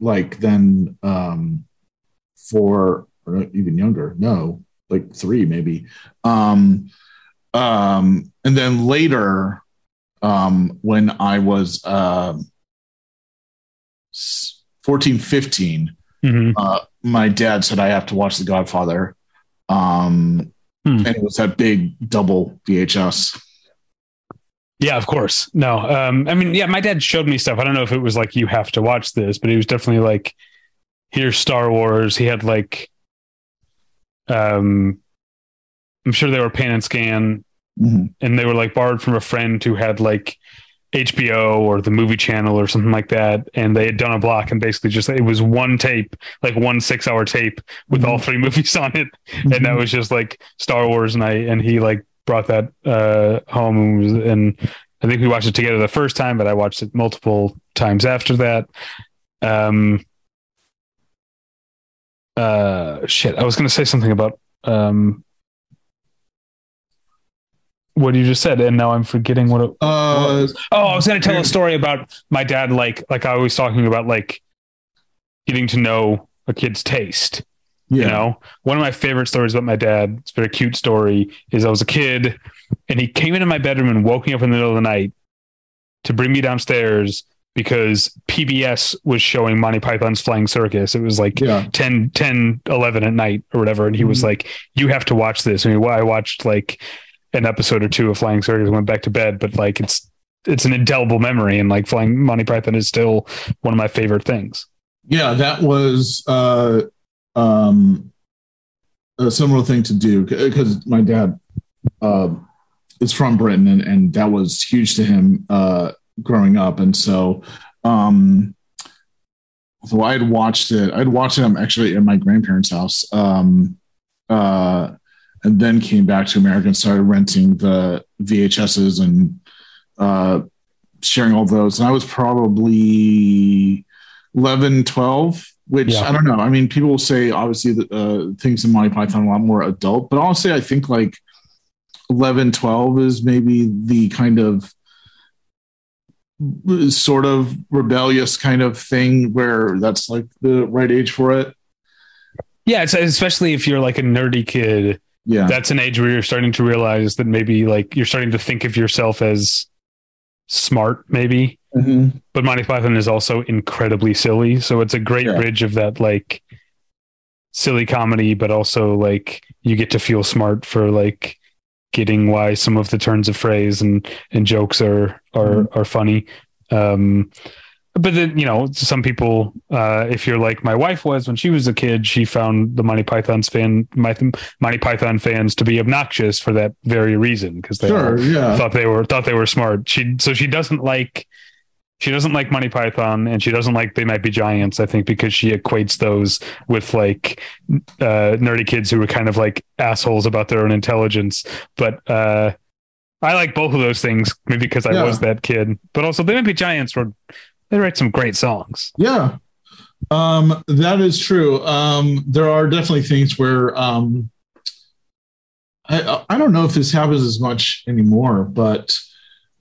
like then um, four or even younger. No, like three maybe. Um, um, and then later, um, when I was um, s- 14, 15, mhm. uh, my dad said I have to watch The Godfather. Um, Hmm. And it was that big double VHS. Yeah, of course. No, um, I mean, yeah, my dad showed me stuff. I don't know if it was like you have to watch this, but he was definitely like, here's Star Wars. He had like, um, I'm sure they were pan and scan, Mhm. and they were like borrowed from a friend who had like HBO or the movie channel or something like that. And they had done a block and basically just, it was one tape, like one six hour tape with all three movies on it. And that was just like Star Wars. And I, and he like brought that, uh, home and, was, and I think we watched it together the first time, but I watched it multiple times after that. Um, uh, shit. I was going to say something about, um, what you just said, and now I'm forgetting what it Uh, Oh, I was going to tell a story about my dad. Like, like I was talking about, like getting to know a kid's taste. yeah. You know, one of my favorite stories about my dad. It's a very cute story. Is I was a kid, and he came into my bedroom and woke me up in the middle of the night to bring me downstairs because PBS was showing Monty Python's Flying Circus. It was like Yeah. 10, 10, 11 at night or whatever. And he was Mhm. like, you have to watch this. I mean, I watched like an episode or two of Flying Circus went back to bed, but like, it's, it's an indelible memory. And like Flying Monty Python is still one of my favorite things. Yeah, that was uh, um, a similar thing to do because my dad uh, is from Britain and, and that was huge to him uh, growing up. And so, um, so I had watched it. I'd watched it I'm actually in my grandparents' house, um, uh, and then came back to America and started renting the VHSs and uh, sharing all those. And I was probably 11, 12, which Yeah. I don't know. I mean, people will say obviously that uh, things in Monty Python are a lot more adult, but honestly, I think like 11, 12 is maybe the kind of sort of rebellious kind of thing where that's like the right age for it. Yeah. It's especially if you're like a nerdy kid, Yeah. that's an age where you're starting to realize that maybe like you're starting to think of yourself as smart, maybe. Mhm. but Monty Python is also incredibly silly. So it's a great Yeah. bridge of that like silly comedy, but also like you get to feel smart for like getting why some of the turns of phrase and and jokes are are are funny. Um but then you know some people uh if you're like my wife was when she was a kid she found the Monty Python's fan my Monty Python fans to be obnoxious for that very reason because they Sure. all Yeah. thought they were thought they were smart. She so she doesn't like she doesn't like Monty Python and she doesn't like They Might Be Giants. I think because she equates those with like uh, nerdy kids who are kind of like assholes about their own intelligence. But uh, I like both of those things, maybe because I Yeah. was that kid. But also They Might Be Giants were they write some great songs. Yeah. Um, that is true. Um, there are definitely things where um, I, I don't know if this happens as much anymore, but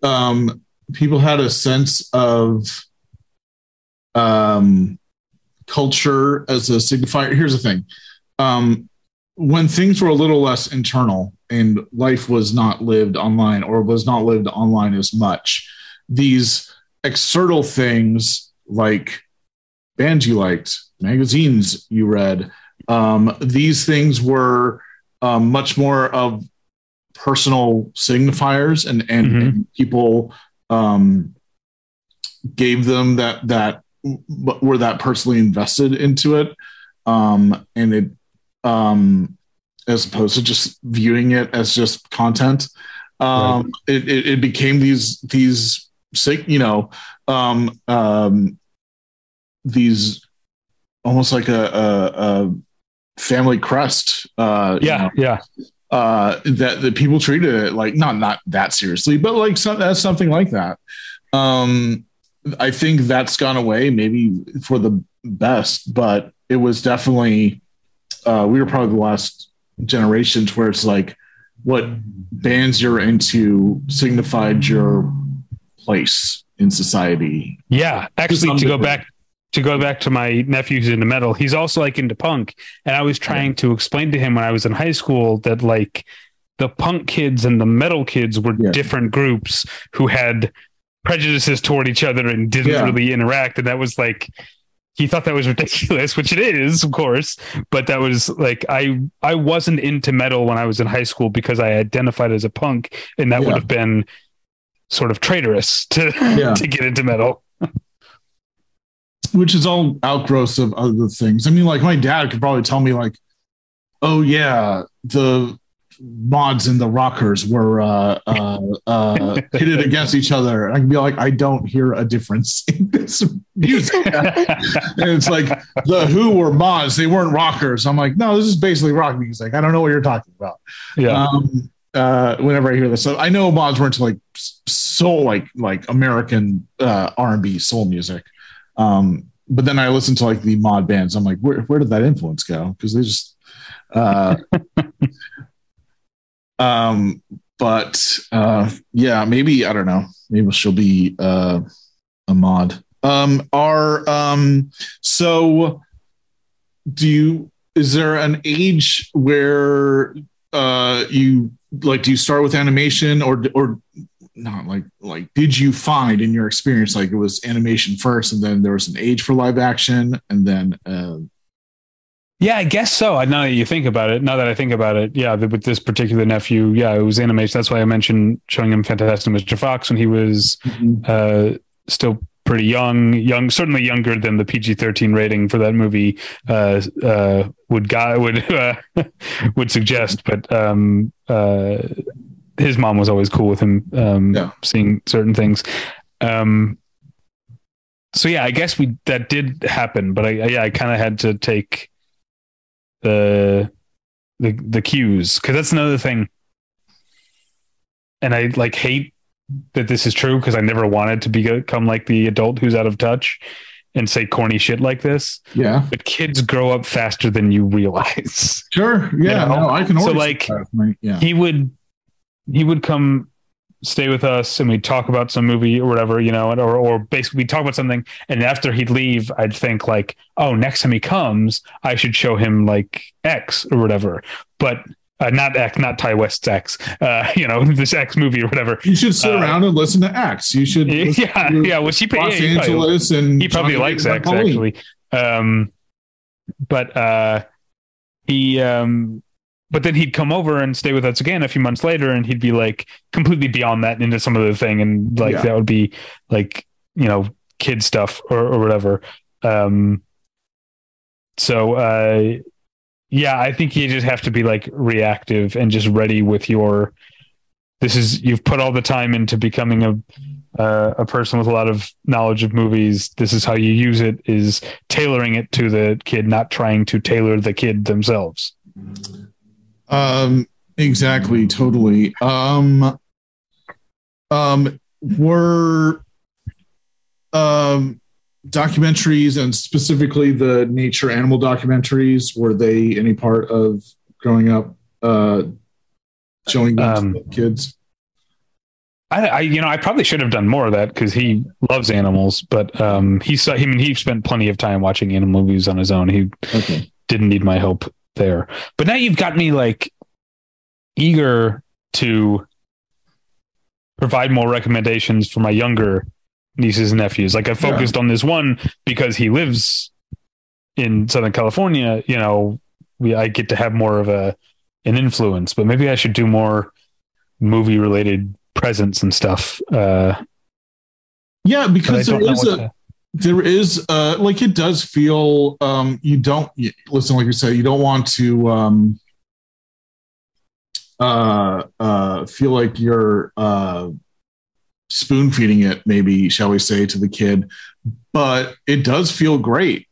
um, people had a sense of um, culture as a signifier. Here's the thing um, when things were a little less internal and life was not lived online or was not lived online as much, these external things like bands you liked, magazines you read, um, these things were um, much more of personal signifiers and, and, Mhm. and people um, gave them that that were that personally invested into it. Um, and it um, as opposed to just viewing it as just content. Um, it, it, it became these these you know um, um, these almost like a, a, a family crest. Uh, you Yeah, know, yeah. uh, that the people treated it like not not that seriously, but like some, as something like that. Um, I think that's gone away, maybe for the best, but it was definitely uh, we were probably the last generations where it's like what bands you're into signified your place in society. Yeah, actually, some to go back to go back to my nephew who's into metal, he's also like into punk, and I was trying to explain to him when I was in high school that like the punk kids and the metal kids were Yeah. different groups who had prejudices toward each other and didn't Yeah. really interact, and that was like he thought that was ridiculous, which it is, of course. But that was like I I wasn't into metal when I was in high school because I identified as a punk, and that would have been sort of traitorous to Yeah. to get into metal. which is all outgrowths of other things. I mean, like my dad could probably tell me, like, oh yeah, the mods and the rockers were uh, uh, uh, pitted against each other. I can be like, I don't hear a difference in this music. and it's like the Who were mods; they weren't rockers. I'm like, no, this is basically rock music. I don't know what you're talking about. yeah. Um, uh, whenever I hear this, so I know mods were into like soul, like like American uh, R and B soul music. Um, but then I listen to like the mod bands. I'm like, where where did that influence go? Because they just, uh, um, but uh, yeah, maybe I don't know. Maybe she'll be uh, a mod. Um, are um, so do you? Is there an age where uh you like do you start with animation or or not like like did you find in your experience like it was animation first and then there was an age for live action and then uh Yeah, I guess so. I- Now that you think about it, now that I think about it, yeah, with this particular nephew, yeah, it was animation. That's why I mentioned showing him Fantastic Mr. Fox when he was uh, still pretty young, young, certainly younger than the PG thirteen rating for that movie uh, uh, would guy would uh, would suggest. But um, uh, his mom was always cool with him um, Yeah. seeing certain things. Um, so yeah, I guess we that did happen, but I yeah I kind of had to take the the the cues because that's another thing. And I like hate that this is true because I never wanted to become like the adult who's out of touch and say corny shit like this. yeah But kids grow up faster than you realize. sure yeah You know? no i can So, always like, yeah he would he would come stay with us and we'd talk about some movie or whatever you know and- or or basically we'd talk about something and after he'd leave i'd think like oh next time he comes i should show him like x or whatever but uh, not X, not Ti West's X, uh, you know, this X movie or whatever. you should sit uh, around and listen to x you should Yeah, yeah. Well, she los yeah, he probably- angeles and he probably Johnny likes X Pauline. actually. Um, but uh, he, um, but then he'd come over and stay with us again a few months later, and he'd be like completely beyond that into some other thing, and like Yeah. that would be like you know kid stuff or, or whatever. Um, so uh, yeah, I think you just have to be like reactive and just ready with your. This is you've put all the time into becoming a uh, a person with a lot of knowledge of movies. This is how you use it: is tailoring it to the kid, not trying to tailor the kid themselves. Um, exactly, totally. Um, um, were um, documentaries and specifically the nature animal documentaries were they any part of growing up? Uh, showing them Um, to kids. I, I, you know, I probably should have done more of that because he loves animals, but um, he saw. I mean, he spent plenty of time watching animal movies on his own. He Okay. didn't need my help there. But now you've got me like eager to provide more recommendations for my younger nieces and nephews. Like I focused on this one because he lives in Southern California. You know, we I get to have more of a an influence. But maybe I should do more movie related presents and stuff. Uh, Yeah, because there is a to- there is uh like it does feel um you don't listen like you said you don't want to um uh uh feel like you're uh spoon feeding it maybe shall we say to the kid but it does feel great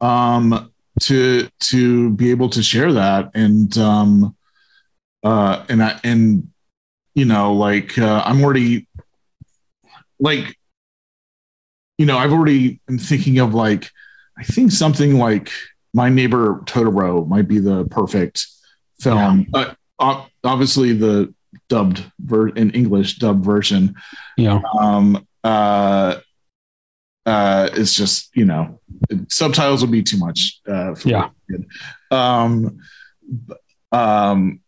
um to to be able to share that and um uh and I and you know like uh, I'm already like you know I've already been thinking of like I think something like my neighbor Totoro might be the perfect film. Yeah. Uh, obviously the dubbed ver- in English dubbed version. Yeah. Um uh uh, it's just you know subtitles would be too much. Uh, yeah. Um, um,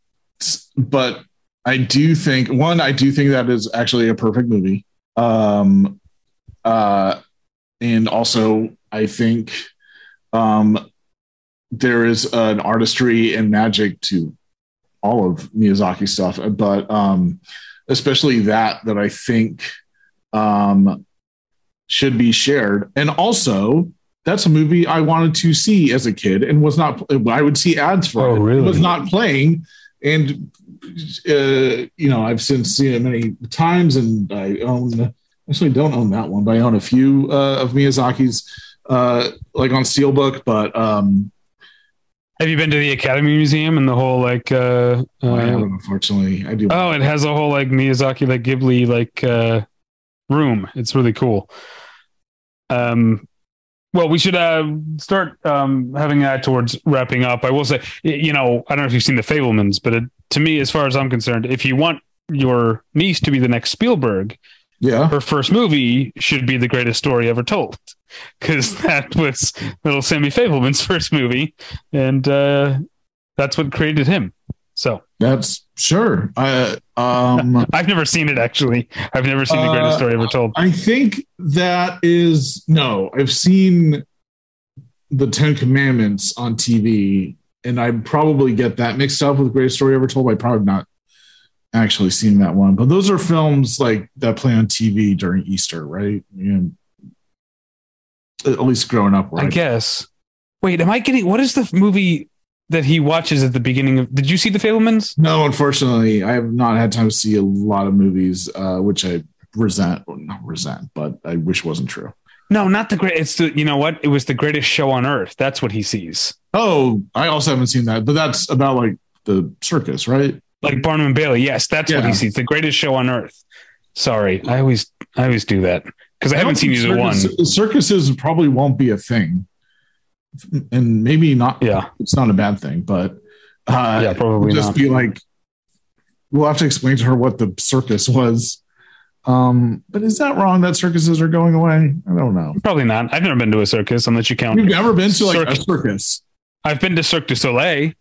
but I do think one, I do think that is actually a perfect movie. Um, uh, and also I think um, there is an artistry and magic to all of Miyazaki stuff, but um, especially that that I think um, should be shared. And also, that's a movie I wanted to see as a kid and was not. I would see ads for oh, it. Really? It was not playing, and uh, you know I've since seen it many times, and I own. Actually, don't own that one, but I own a few uh, of Miyazaki's, uh, like on Steelbook. But um, have you been to the Academy Museum and the whole like? Uh, uh, I haven't, unfortunately. I do. Oh, it has a whole like Miyazaki, like Ghibli, like uh, room. It's really cool. Um, well, we should uh, start um, having that towards wrapping up. I will say, you know, I don't know if you've seen the Fabelmans, but it, to me, as far as I'm concerned, if you want your niece to be the next Spielberg, yeah, her first movie should be the greatest story ever told, because that was little Sammy Fabelman's first movie, and uh, that's what created him. So that's sure. I um, I've never seen it actually. I've never seen the greatest uh, story ever told. I think that is no. I've seen the Ten Commandments on TV, and I probably get that mixed up with Greatest Story Ever Told. I probably not actually seen that one, but those are films like that play on TV during Easter, right? And at least growing up, right? I guess. Wait, am I getting what is the movie that he watches at the beginning of. Did you see the Fabelmans? No, unfortunately, I have not had time to see a lot of movies, uh, which I resent, well, not resent, but I wish wasn't true. No, not the great. It's the you know what? It was the greatest show on earth. That's what he sees. Oh, I also haven't seen that, but that's about like the circus, right? Like Barnum and Bailey. Yes, that's yeah. what he sees. The greatest show on earth. Sorry, I always I always do that because I, I haven't seen either circus, one. Circuses probably won't be a thing and maybe not. Yeah, it's not a bad thing, but uh, yeah, probably just not. be like, we'll have to explain to her what the circus was. Um, but is that wrong that circuses are going away? I don't know. Probably not. I've never been to a circus unless you count. You've never been to like circus. a circus. I've been to Cirque du Soleil,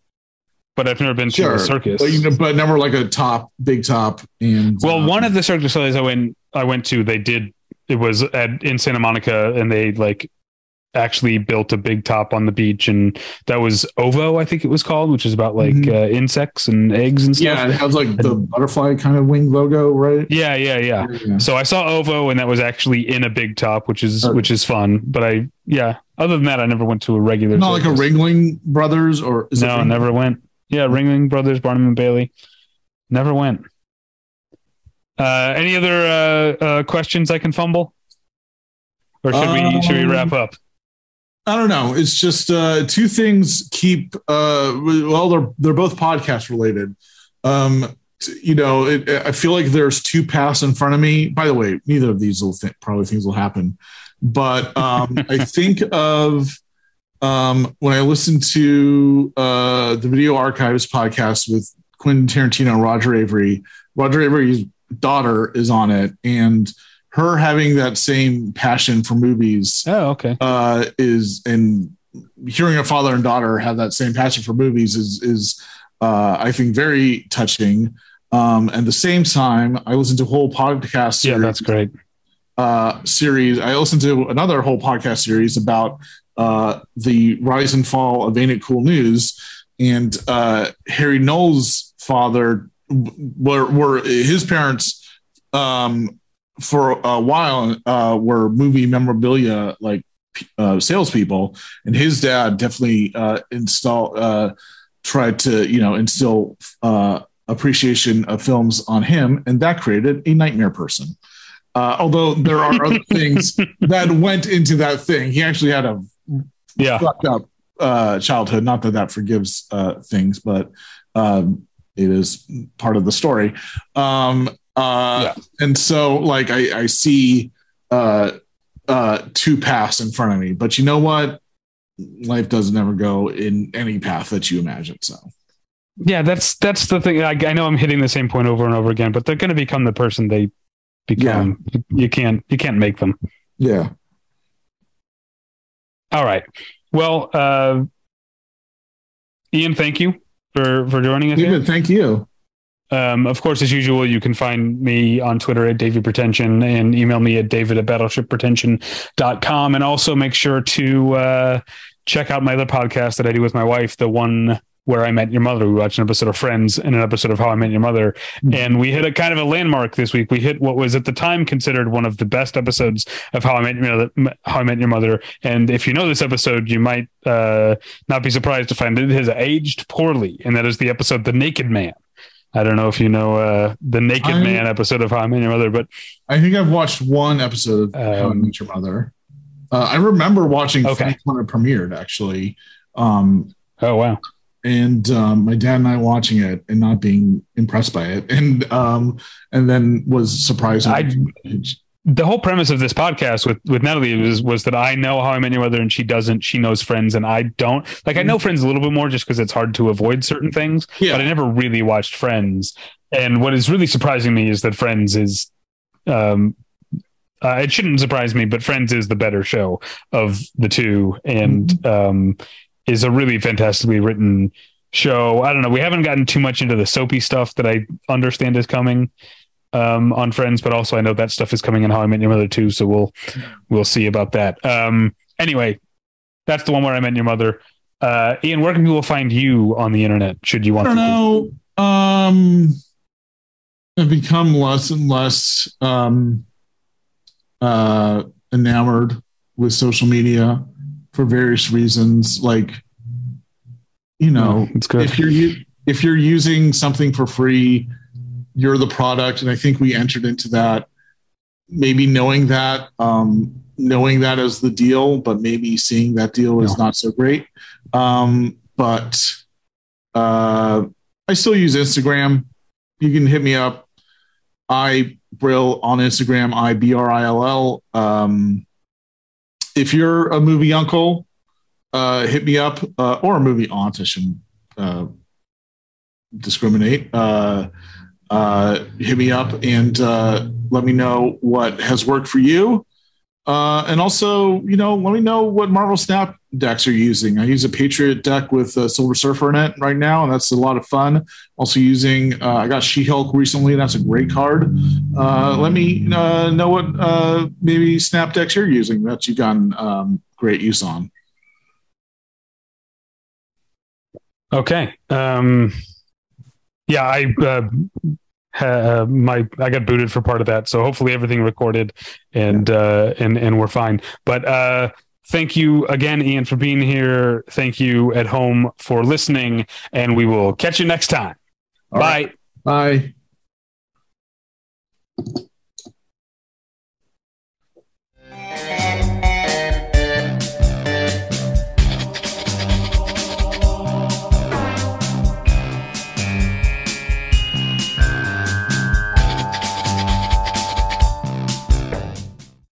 but I've never been sure, to a circus. But, you know, but never like a top, big top. And well, um, one of the circus I went, I went to, they did. It was at in Santa Monica, and they like actually built a big top on the beach and that was ovo i think it was called which is about like mm-hmm. uh, insects and eggs and stuff yeah it has like the butterfly kind of wing logo right yeah, yeah yeah yeah so i saw ovo and that was actually in a big top which is okay. which is fun but i yeah other than that i never went to a regular not like a ringling brothers or no never went yeah ringling brothers barnum and bailey never went uh any other uh, uh questions i can fumble or should um, we should we wrap up I don't know. It's just uh, two things keep. Uh, well, they're they're both podcast related. Um, you know, it, I feel like there's two paths in front of me. By the way, neither of these will th- probably things will happen. But um, I think of um, when I listened to uh, the Video Archives podcast with Quentin Tarantino and Roger Avary, Roger Avary's daughter is on it, and her having that same passion for movies. Oh, okay. Uh, is and hearing a father and daughter have that same passion for movies is is uh, I think very touching. Um, and the same time, I listened to a whole podcast. Series, yeah, that's great. Uh, series. I listened to another whole podcast series about uh, the rise and fall of Ain't It Cool News, and uh, Harry Knowles' father were, were his parents um, for a while uh, were movie memorabilia like uh, salespeople, and his dad definitely uh, install uh, tried to you know instill uh, appreciation of films on him, and that created a nightmare person. Uh, although there are other things that went into that thing, he actually had a yeah fucked up uh, childhood. Not that that forgives uh, things, but um, it is part of the story. Um, uh, And so, like, I, I see uh, uh, two paths in front of me, but you know what? Life doesn't ever go in any path that you imagine. So, Yeah, that's that's the thing. I, I know I'm hitting the same point over and over again, but they're going to become the person they become. You can't you can't make them. yeah. All right. Well, uh, Ian, thank you for for joining us. here. David, thank you. Um, of course, as usual, you can find me on Twitter at David Pretension and email me at david at battleshippretension.com. And also make sure to uh, check out my other podcast that I do with my wife, the one where I met your mother. We watched an episode of Friends and an episode of How I Met Your Mother. And we hit a kind of a landmark this week. We hit what was at the time considered one of the best episodes of How I Met Your Mother. How I Met Your Mother. And if you know this episode, you might uh, not be surprised to find it has aged poorly. And that is the episode The Naked Man. I don't know if you know uh, the Naked I- Man episode of How I Met Your Mother, but I think I've watched one episode of How I Um, Met Your Mother. Uh, I remember watching Okay. When it premiered, actually. Um, oh wow, and um, my dad and I watching it and not being impressed by it, and um, and then was surprised. I- the whole premise of this podcast with with Natalie was was that I know How I Met Your Mother and she doesn't. She knows Friends and I don't. Like I know Friends a little bit more just because it's hard to avoid certain things. Yeah. But I never really watched Friends. And what is really surprising me is that Friends is. Um, uh, it shouldn't surprise me, but Friends is the better show of the two, and um, is a really fantastically written show. I don't know. We haven't gotten too much into the soapy stuff that I understand is coming um, on Friends, but also I know that stuff is coming in How I Met Your Mother too. So we'll we'll see about that. Um, anyway, that's the one where I met your mother. Uh, Ian, where can people find you on the internet? Should you I want don't to? know. Um, I've become less and less um, uh, enamored with social media for various reasons. Like, you know, it's good. if you're u- if you're using something for free, you're the product, and I think we entered into that. Maybe knowing that, um, knowing that as the deal, but maybe seeing that deal is not so great. Um, but uh, I still use Instagram. You can hit me up. I Brill on Instagram. I B R I L L. Um, if you're a movie uncle, uh, hit me up, uh, or a movie aunt. I shouldn't uh, discriminate. Uh, uh, hit me up and uh, let me know what has worked for you. And also, you know, let me know what Marvel Snap decks you're using. I use a Patriot deck with uh, Silver Surfer in it right now, and that's a lot of fun. Also using, uh, I got She Hulk recently, and that's a great card. Uh, let me uh, know what uh, maybe Snap decks you're using that you've gotten um, great use on. Okay. Um, yeah, I uh, ha, my I got booted for part of that, so hopefully everything recorded and uh, and and we're fine. But uh, Thank you again, Ian, for being here. Thank you at home for listening, and we will catch you next time. All Bye. Right. Bye.